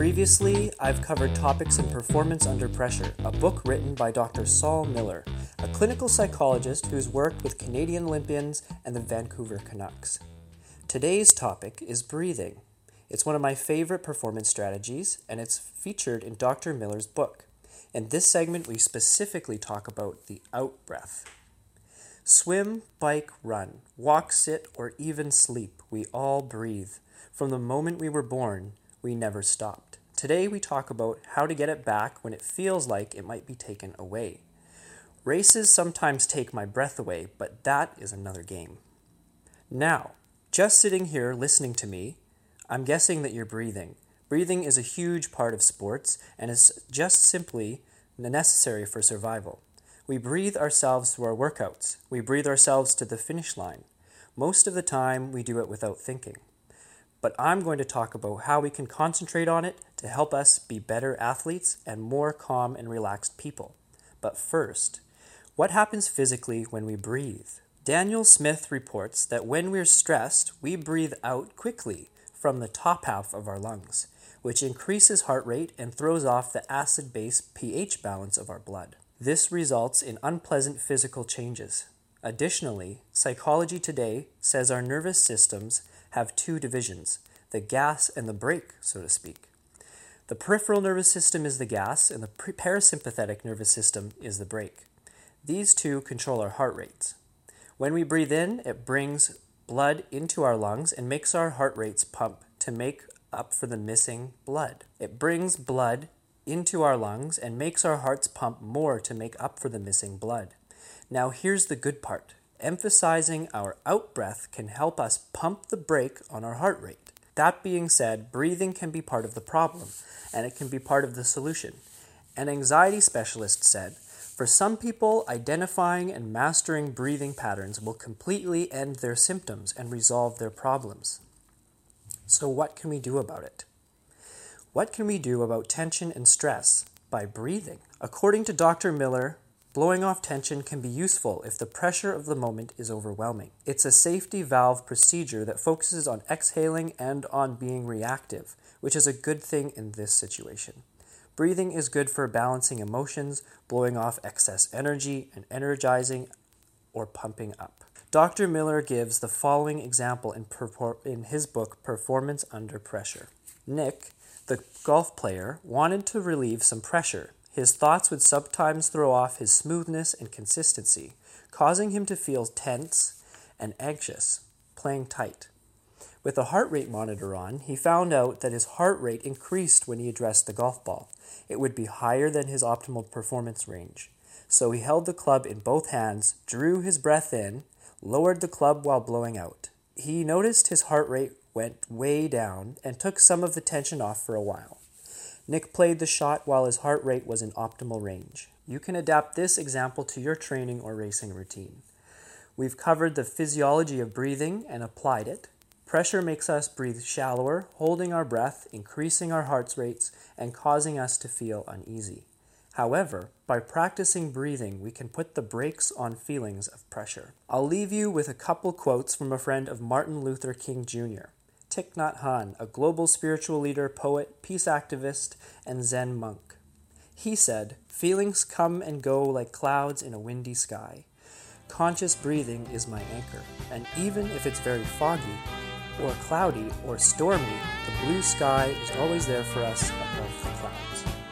Previously, I've covered topics in Performance Under Pressure, a book written by Dr. Saul Miller, a clinical psychologist who's worked with Canadian Olympians and the Vancouver Canucks. Today's topic is breathing. It's one of my favorite performance strategies, and it's featured in Dr. Miller's book. In this segment, we specifically talk about the out breath. Swim, bike, run, walk, sit, or even sleep, we all breathe. From the moment we were born, we never stopped. Today, we talk about how to get it back when it feels like it might be taken away. Races sometimes take my breath away, but that is another game. Now, just sitting here listening to me, I'm guessing that you're breathing. Breathing is a huge part of sports and is just simply necessary for survival. We breathe ourselves through our workouts. We breathe ourselves to the finish line. Most of the time, we do it without thinking. But I'm going to talk about how we can concentrate on it to help us be better athletes and more calm and relaxed people. But first, what happens physically when we breathe? Daniel Smith reports that when we're stressed, we breathe out quickly from the top half of our lungs, which increases heart rate and throws off the acid base pH balance of our blood. This results in unpleasant physical changes. Additionally, Psychology Today says our nervous systems have two divisions the gas and the brake, so to speak. The peripheral nervous system is the gas, and the parasympathetic nervous system is the brake. These two control our heart rates. When we breathe in, it brings blood into our lungs and makes our heart rates pump to make up for the missing blood. It brings blood into our lungs and makes our hearts pump more to make up for the missing blood. Now, here's the good part emphasizing our out breath can help us pump the brake on our heart rate. That being said, breathing can be part of the problem and it can be part of the solution. An anxiety specialist said, for some people, identifying and mastering breathing patterns will completely end their symptoms and resolve their problems. So, what can we do about it? What can we do about tension and stress by breathing? According to Dr. Miller, blowing off tension can be useful if the pressure of the moment is overwhelming. It's a safety valve procedure that focuses on exhaling and on being reactive, which is a good thing in this situation. Breathing is good for balancing emotions, blowing off excess energy, and energizing or pumping up. Dr. Miller gives the following example in, in, his book, Performance Under Pressure. Nick, the golf player, wanted to relieve some pressure. His thoughts would sometimes throw off his smoothness and consistency, causing him to feel tense and anxious, playing tight. With a heart rate monitor on, he found out that his heart rate increased when he addressed the golf ball. It would be higher than his optimal performance range. So he held the club in both hands, drew his breath in, lowered the club while blowing out. He noticed his heart rate went way down and took some of the tension off for a while. Nick played the shot while his heart rate was in optimal range. You can adapt this example to your training or racing routine. We've covered the physiology of breathing and applied it. Pressure makes us breathe shallower, holding our breath, increasing our heart rates, and causing us to feel uneasy. However, by practicing breathing, we can put the brakes on feelings of pressure. I'll leave you with a couple quotes from a friend of Martin Luther King Jr. Thich Nhat Hanh, a global spiritual leader, poet, peace activist, and Zen monk. He said, Feelings come and go like clouds in a windy sky. Conscious breathing is my anchor, and even if it's very foggy, or cloudy or stormy, the blue sky is always there for us above the clouds.